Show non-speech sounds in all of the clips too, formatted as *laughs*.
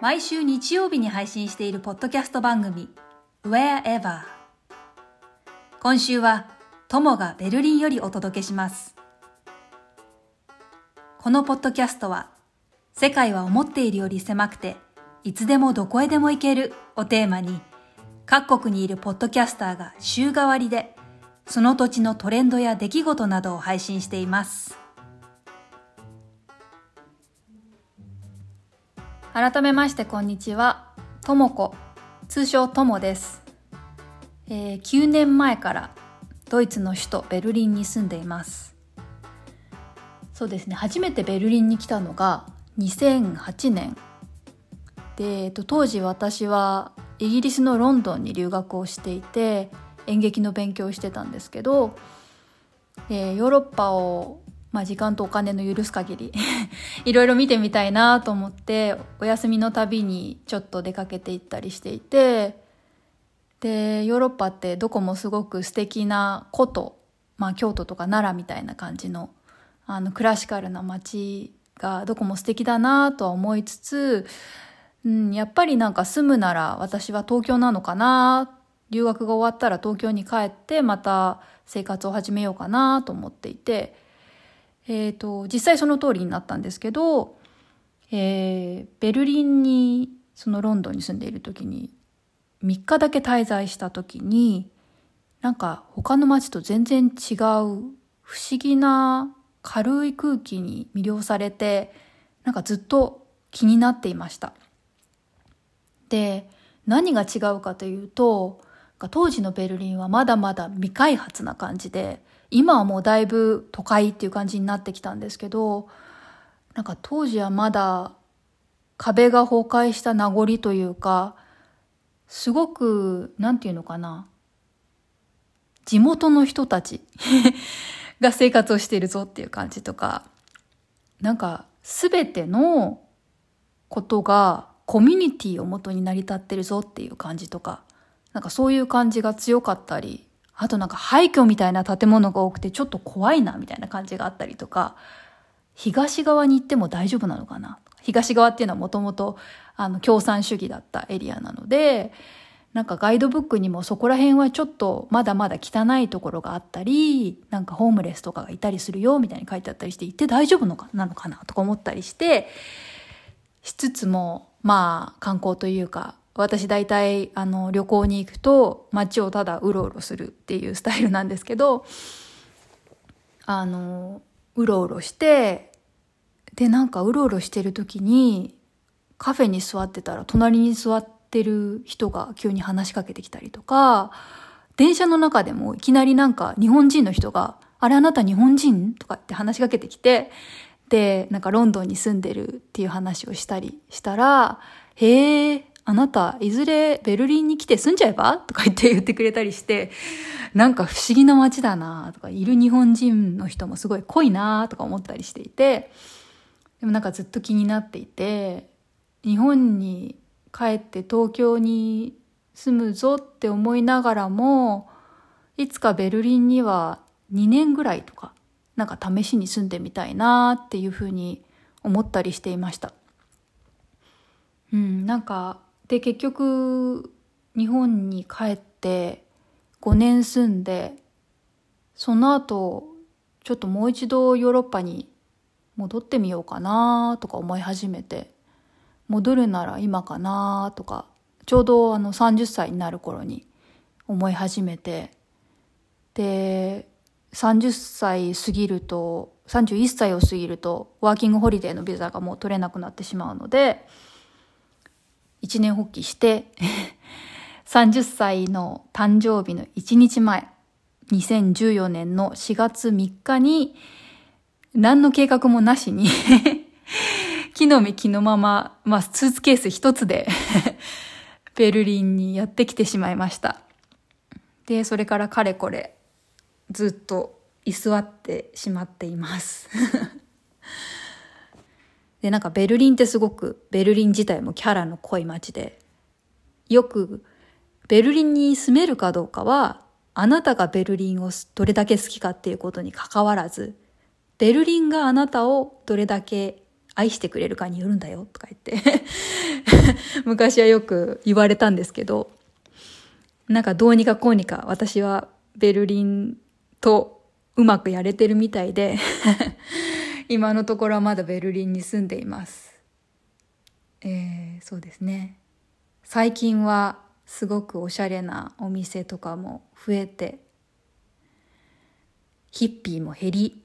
毎週日曜日に配信しているポッドキャスト番組 Wherever 今週はトモがベルリンよりお届けしますこのポッドキャストは世界は思っているより狭くていつでもどこへでも行けるをテーマに各国にいるポッドキャスターが週替わりでその土地のトレンドや出来事などを配信しています。改めましてこんにちは。ともこ通称ともです、えー、9年前からドイツの首都ベルリンに住んでいます。そうですね。初めてベルリンに来たのが2008年。で、えっと、当時私はイギリスのロンドンに留学をしていて演劇の勉強をしてたんですけど、えー、ヨーロッパをまあ、時間とお金の許す限り *laughs* いろいろ見てみたいなと思ってお休みのたびにちょっと出かけていったりしていてでヨーロッパってどこもすごく素敵な古都、まあ、京都とか奈良みたいな感じのあのクラシカルな街がどこも素敵だなとは思いつつ、うん、やっぱりなんか住むなら私は東京なのかな留学が終わったら東京に帰ってまた生活を始めようかなと思っていて。えっ、ー、と、実際その通りになったんですけど、えー、ベルリンに、そのロンドンに住んでいる時に、3日だけ滞在した時に、なんか他の街と全然違う不思議な軽い空気に魅了されて、なんかずっと気になっていました。で、何が違うかというと、当時のベルリンはまだまだ未開発な感じで、今はもうだいぶ都会っていう感じになってきたんですけど、なんか当時はまだ壁が崩壊した名残というか、すごく、なんていうのかな。地元の人たち *laughs* が生活をしているぞっていう感じとか、なんかすべてのことがコミュニティをもとに成り立ってるぞっていう感じとか、なんかそういう感じが強かったりあとなんか廃墟みたいな建物が多くてちょっと怖いなみたいな感じがあったりとか、東側に行っても大丈夫なのかな？東側っていうのはもともとあの共産主義だったエリアなので、なんかガイドブックにもそこら辺はちょっとまだまだ汚いところがあったり、なんかホームレスとかがいたりするよみたいに書いてあったりして行って大丈夫のかな？のかなとか思ったりして、しつつも、まあ観光というか私大体あの旅行に行くと街をただうろうろするっていうスタイルなんですけどあのうろうろしてでなんかうろうろしてる時にカフェに座ってたら隣に座ってる人が急に話しかけてきたりとか電車の中でもいきなりなんか日本人の人が「あれあなた日本人?」とかって話しかけてきてでなんかロンドンに住んでるっていう話をしたりしたら「へえあなた、いずれベルリンに来て住んじゃえば？とか言って言ってくれたりして、なんか不思議な街だなとか、いる日本人の人もすごい濃いなとか思ったりしていて、でもなんかずっと気になっていて、日本に帰って東京に住むぞって思いながらも、いつかベルリンには2年ぐらいとか、なんか試しに住んでみたいなっていうふうに思ったりしていました。うん、なんかで結局日本に帰って5年住んでその後ちょっともう一度ヨーロッパに戻ってみようかなとか思い始めて戻るなら今かなとかちょうどあの30歳になる頃に思い始めてで30歳過ぎると31歳を過ぎるとワーキングホリデーのビザがもう取れなくなってしまうので一年発起して30歳の誕生日の1日前、2014年の4月3日に、何の計画もなしに *laughs* 木の実木のまま、まあ、スーツケース一つでベルリンにやってきてしまいました。で、それからかれこれ、ずっと居座ってしまっていますで、なんかベルリンってすごく、ベルリン自体もキャラの濃い街で、よく、ベルリンに住めるかどうかは、あなたがベルリンをどれだけ好きかっていうことに関わらず、ベルリンがあなたをどれだけ愛してくれるかによるんだよとか言って *laughs* 昔はよく言われたんですけど、なんかどうにかこうにか私はベルリンとうまくやれてるみたいで *laughs* 今のところはまだベルリンに住んでいます。えー、そうですね。最近はすごくおしゃれなお店とかも増えて、ヒッピーも減り、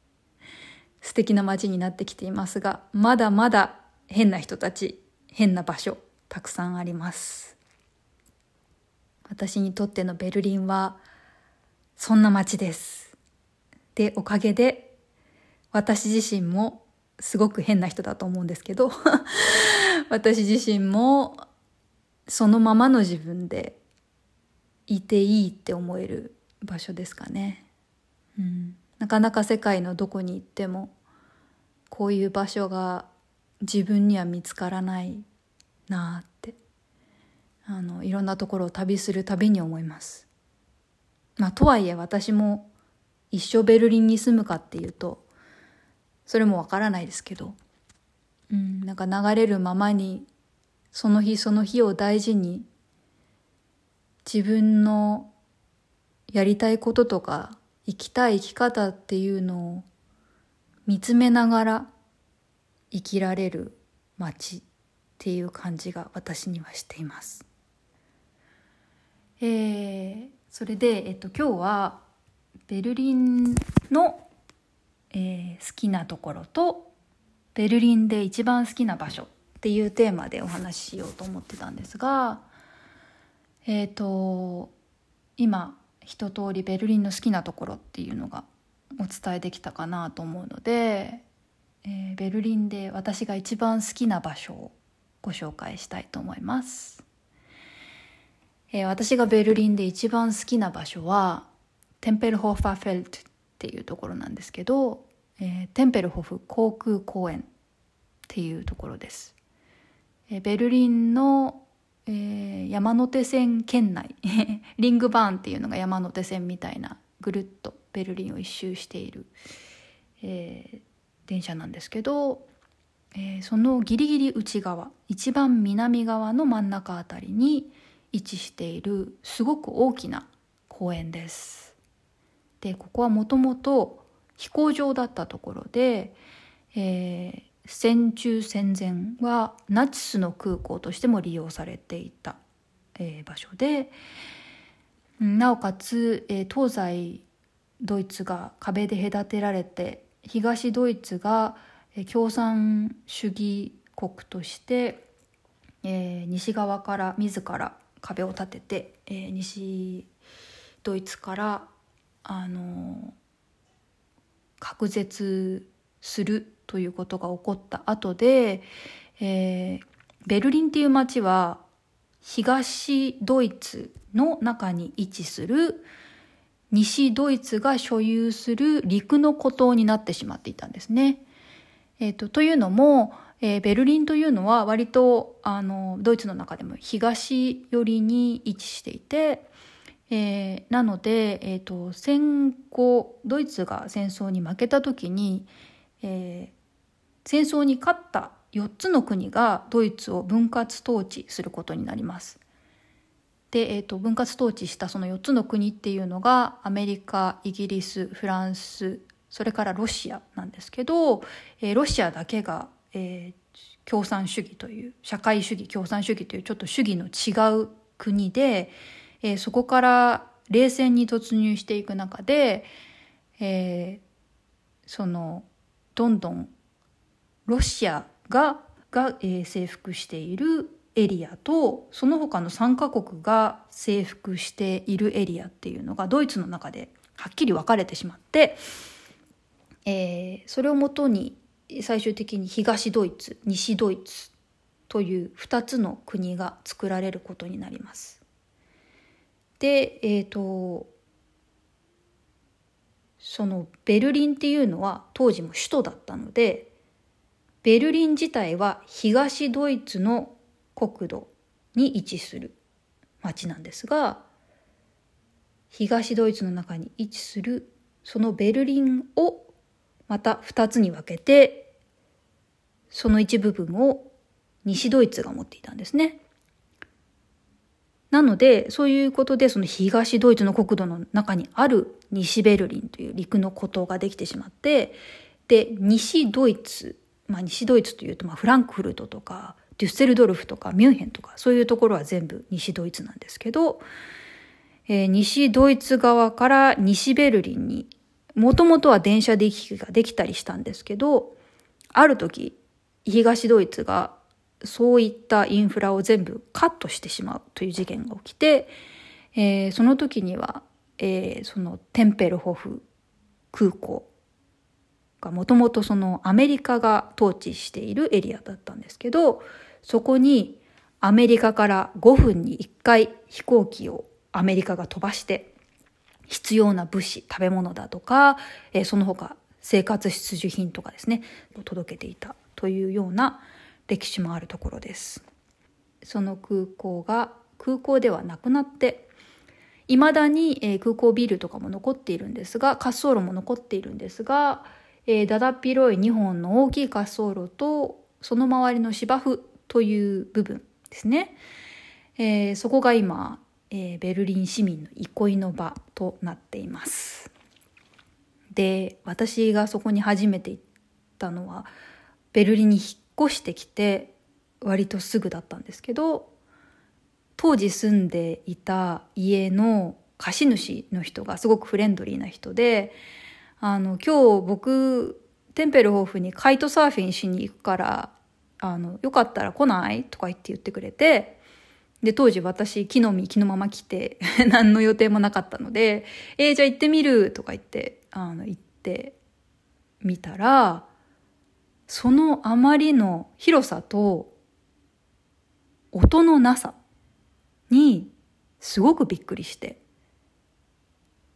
*laughs* 素敵な街になってきていますが、まだまだ変な人たち、変な場所、たくさんあります。私にとってのベルリンは、そんな街です。で、おかげで、私自身もすごく変な人だと思うんですけど、*laughs* 私自身もそのままの自分でいていいって思える場所ですかね。うん、なかなか世界のどこに行ってもこういう場所が自分には見つからないなってあのいろんなところを旅するたびに思います。まあ、とはいえ私も一生ベルリンに住むかっていうとそれもわからないですけど、うん、なんか流れるままにその日その日を大事に自分のやりたいこととか生きたい生き方っていうのを見つめながら生きられる街っていう感じが私にはしています。えー、それで、えっと、今日はベルリンの、えー、好きなところとベルリンで一番好きな場所っていうテーマでお話ししようと思ってたんですがえっ、ー、と今一通りベルリンの好きなところっていうのがお伝えできたかなと思うので、えー、ベルリンで私が一番好きな場所をご紹介したいと思います、えー、私がベルリンで一番好きな場所はテンペルホーファフェルトっていうところなんですけど、えー、テンペルホフ航空公園っていうところですベルリンの、えー、山手線圏内 *laughs* リングバーンっていうのが山手線みたいなぐるっとベルリンを一周している、えー、電車なんですけど、えー、そのギリギリ内側一番南側の真ん中あたりに位置しているすごく大きな公園です。でここはもともと飛行場だったところで、えー、戦中戦前はナチスの空港としても利用されていた、えー、場所でなおかつ、えー、東西ドイツが壁で隔てられて東ドイツが、共産主義国として、えー、西側から自ら壁を立てて、えー、西ドイツからあの隔絶するということが起こった後で、えー、ベルリンっていう街は東ドイツの中に位置する西ドイツが所有する陸の孤島になってしまっていたんですね。えーと、というのも、えー、ベルリンというのは割とあのドイツの中でも東寄りに位置していて、えー、なので、えーと戦後ドイツが戦争に負けた時に、えー、戦争に勝った4つの国がドイツを分割統治することになります。で、えーと、分割統治したその4つの国っていうのがアメリカイギリスフランスそれからロシアなんですけど、えー、ロシアだけが、えー、共産主義という社会主義共産主義というちょっと主義の違う国で、えー、そこから冷戦に突入していく中で、えー、そのどんどんロシアがが、えー、征服しているエリアとその他の3カ国が征服しているエリアっていうのがドイツの中ではっきり分かれてしまって、えー、それをもとに最終的に東ドイツ西ドイツという2つの国が作られることになります。で、えっ、ー、とそのベルリンっていうのは当時も首都だったのでベルリン自体は東ドイツの国土に位置する町なんですが東ドイツの中に位置するそのベルリンをまた2つに分けてその一部分を西ドイツが持っていたんですね。なので、そういうことで、その東ドイツの国土の中にある西ベルリンという陸の孤島ができてしまって、で、西ドイツ、まあ西ドイツというと、まあフランクフルトとか、デュッセルドルフとかミュンヘンとか、そういうところは全部西ドイツなんですけど、えー、西ドイツ側から西ベルリンに、もともとは電車で行き来ができたりしたんですけど、ある時、東ドイツがそういったインフラを全部カットしてしまうという事件が起きて、えー、その時には、えー、そのテンペルホフ空港がもともとそのアメリカが統治しているエリアだったんですけどそこにアメリカから5分に1回飛行機をアメリカが飛ばして必要な物資食べ物だとか、えー、その他生活必需品とかですね届けていたというような歴史もあるところです。その空港が空港ではなくなっていまだに、空港ビルとかも残っているんですが滑走路も残っているんですが、だだっ広い2本の大きい滑走路とその周りの芝生という部分ですね、えー、そこが今、えー、ベルリン市民の憩いの場となっています。で私がそこに初めて行ったのはベルリンに引っ越してきて割とすぐだったんですけど当時住んでいた家の貸主の人がすごくフレンドリーな人であの今日僕テンペルホーフにカイトサーフィンしに行くからあのよかったら来ないとか言って言ってくれてで当時私木の実木のまま来て *laughs* 何の予定もなかったので「えー、じゃあ行ってみる」とか言ってあの行ってみたらそのあまりの広さと音のなさにすごくびっくりして、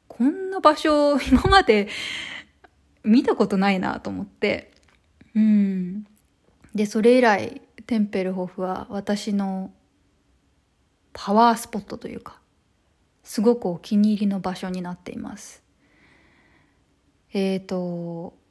こんな場所 *laughs* 今まで見たことないなと思って、うん。で、それ以来、テンペルホフは私のパワースポットというか、すごくお気に入りの場所になっています。えっ、ー、と、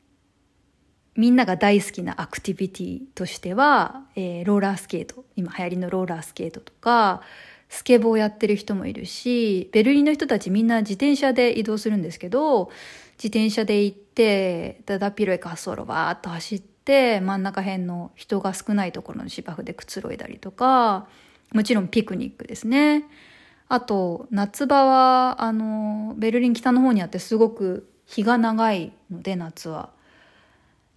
みんなが大好きなアクティビティとしては、えー、ローラースケート今流行りのローラースケートとかスケボーやってる人もいるしベルリンの人たちみんな自転車で移動するんですけど自転車で行ってだだっ広い滑走路バーッと走って真ん中辺の人が少ないところの芝生でくつろいだりとかもちろんピクニックですねあと夏場はあのベルリン北の方にあってすごく日が長いので夏は。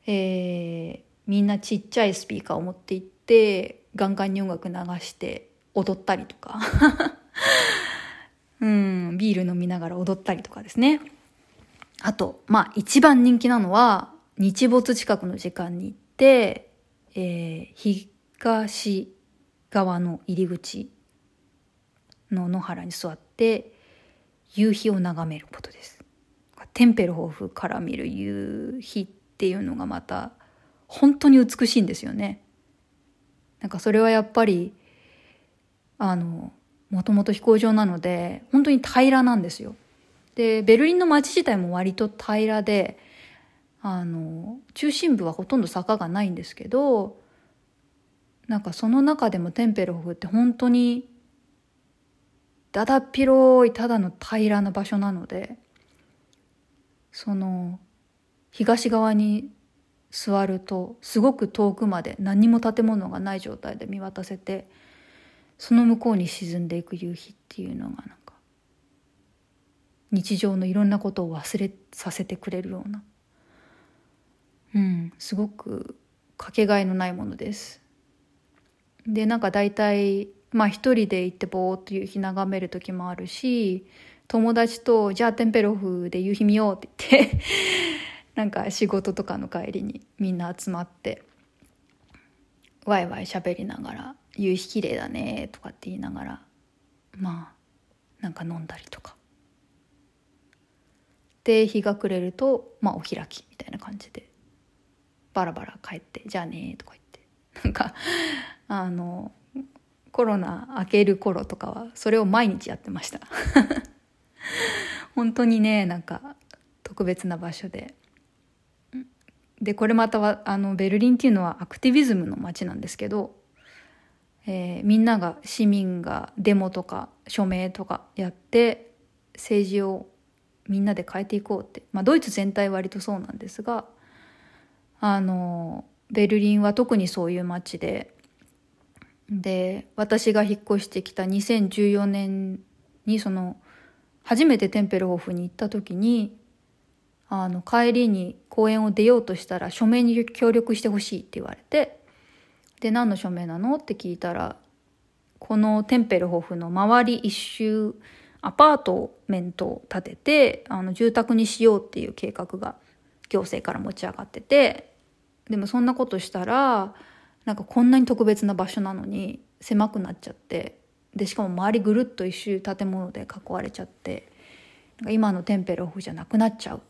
えー、みんなちっちゃいスピーカーを持って行ってガンガンに音楽流して踊ったりとか。*laughs* うんビール飲みながら踊ったりとかですね。あとまあ一番人気なのは日没近くの時間に行って、えー、東側の入り口の野原に座って夕日を眺めることです。テンペルホフから見る夕日っていうのがまた本当に美しいんですよね。なんかそれはやっぱりあのもともと飛行場なので本当に平らなんですよ。でベルリンの街自体も割と平らであの中心部はほとんど坂がないんですけどなんかその中でもテンペルホフって本当にだだっ広いただの平らな場所なのでその東側に座るとすごく遠くまで何も建物がない状態で見渡せてその向こうに沈んでいく夕日っていうのがなんか日常のいろんなことを忘れさせてくれるようなうんすごくかけがえのないものです。でなんか大体まあ一人で行ってぼーっと夕日眺める時もあるし友達と「じゃあテンペロフで夕日見よう」って言ってなんか仕事とかの帰りにみんな集まってワイワイ喋りながら「夕日綺麗だね」とかって言いながらまあなんか飲んだりとか。で日が暮れるとまあお開きみたいな感じでバラバラ帰って「じゃあね」とか言って。なんかあのコロナ明ける頃とかはそれを毎日やってました。本当にねなんか特別な場所で。でこれまたはあのベルリンっていうのはアクティビズムの街なんですけど、えー、みんなが市民がデモとか署名とかやって政治をみんなで変えていこうって、まあ、ドイツ全体割とそうなんですがあのベルリンは特にそういう街でで私が引っ越してきた2014年にその初めてテンペルホフに行った時にあの帰りに公園を出ようとしたら署名に協力してほしいって言われてで何の署名なのって聞いたらこのテンペルホフの周り一周アパートメントを建ててあの住宅にしようっていう計画が行政から持ち上がっててでもそんなことしたらなんかこんなに特別な場所なのに狭くなっちゃってでしかも周りぐるっと一周建物で囲われちゃって今のテンペルホフじゃなくなっちゃう。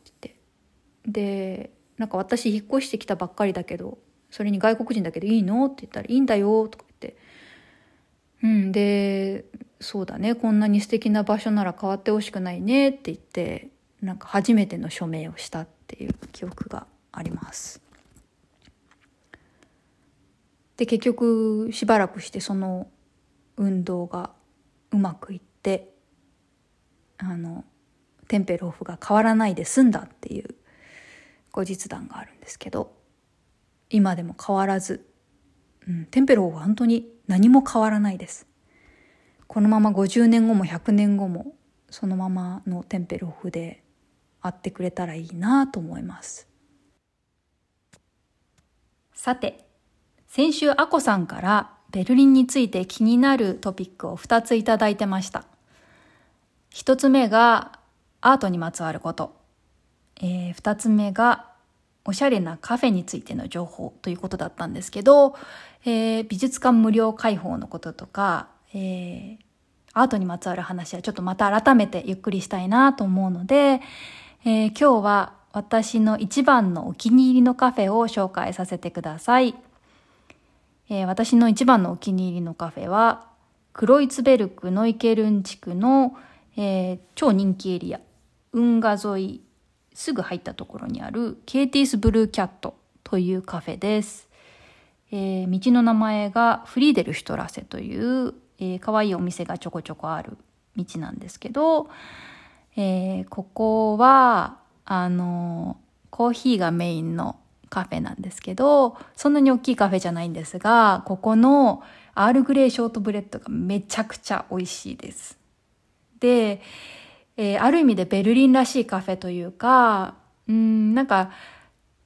でなんか私引っ越してきたばっかりだけどそれに外国人だけどいいの？って言ったら「いいんだよ」とか言って。うんでそうだね。こんなに素敵な場所なら変わってほしくないねって言ってなんか初めての署名をしたっていう記憶があります。で結局しばらくしてその運動がうまくいってあのテンペロフが変わらないで済んだっていう後日談があるんですけど今でも変わらず、うん、テンペロフは本当に何も変わらないです。このまま50年後も100年後もそのままのテンペロフであってくれたらいいなと思います。さて先週アコさんからベルリンについて気になるトピックを2ついただいてました。1つ目がアートにまつわること、えー、2つ目がおしゃれなカフェについての情報ということだったんですけど、えー、美術館無料開放のこととか、えー、アートにまつわる話はちょっとまた改めてゆっくりしたいなと思うので、えー、今日は私の一番のお気に入りのカフェを紹介させてください。えー、私の一番のお気に入りのカフェは、クロイツベルクノイケルン地区の、えー、超人気エリア、運河沿いすぐ入ったところにあるケイティスブルーキャットというカフェです。えー、道の名前がフリーデルシュトラセという、えー、可愛いお店がちょこちょこある道なんですけど、えー、ここは、あの、コーヒーがメインのカフェなんですけど、そんなに大きいカフェじゃないんですが、ここのアールグレイショートブレッドがめちゃくちゃ美味しいです。で、えー、ある意味でベルリンらしいカフェというか、うん、なんか、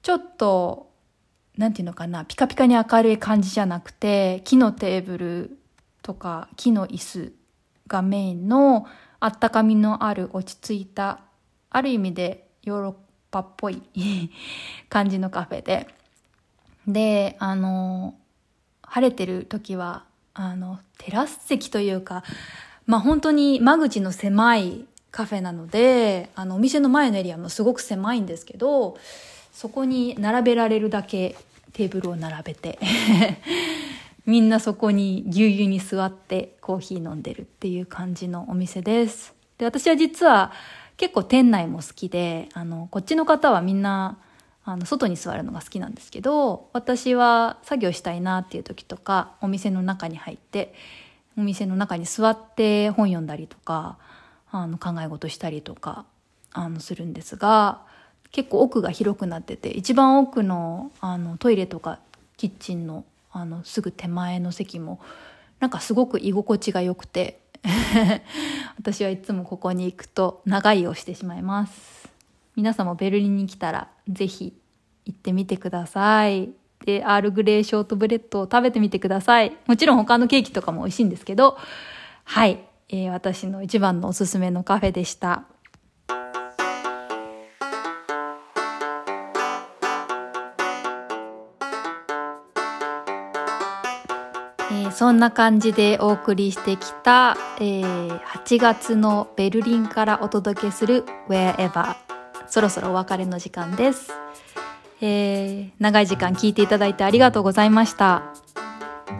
ちょっと、なんていうのかな、ピカピカに明るい感じじゃなくて、木のテーブルとか木の椅子がメインのあったかみのある落ち着いた、ある意味でヨーロッパっぽい感じのカフェで。で、あの、晴れてる時は、あの、テラス席というか、まあ本当に間口の狭いカフェなので、あの、お店の前のエリアもすごく狭いんですけど、そこに並べられるだけテーブルを並べて *laughs* みんなそこにぎゅうぎゅうに座ってコーヒー飲んでるっていう感じのお店です。で、私は実は結構店内も好きで、あの、こっちの方はみんな、あの、外に座るのが好きなんですけど、私は作業したいなっていう時とか、お店の中に入って、お店の中に座って本読んだりとか、あの考え事したりとかあのするんですが結構奥が広くなってて一番奥のあのトイレとかキッチンのあのすぐ手前の席もなんかすごく居心地が良くて *laughs* 私はいつもここに行くと長居をしてしまいます。皆さんもベルリンに来たらぜひ行ってみてください。でアールグレーショートブレッドを食べてみてください。もちろん他のケーキとかも美味しいんですけどはい。えー、私の一番のおすすめのカフェでした。えー、そんな感じでお送りしてきた、えー、8月のベルリンからお届けする Wherever そろそろお別れの時間です、えー、長い時間聞いていただいてありがとうございました。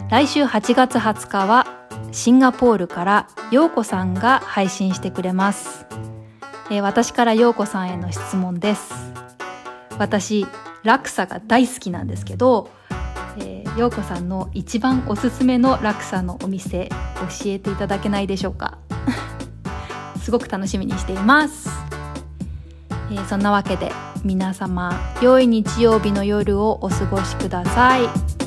来週8月20日はシンガポールから陽子さんが配信してくれます、えー、私から陽子さんへの質問です。私ラクサが大好きなんですけど、えー、陽子さんの一番おすすめのラクサのお店教えていただけないでしょうか？*laughs* すごく楽しみにしています、えー、そんなわけで皆様良い日曜日の夜をお過ごしください。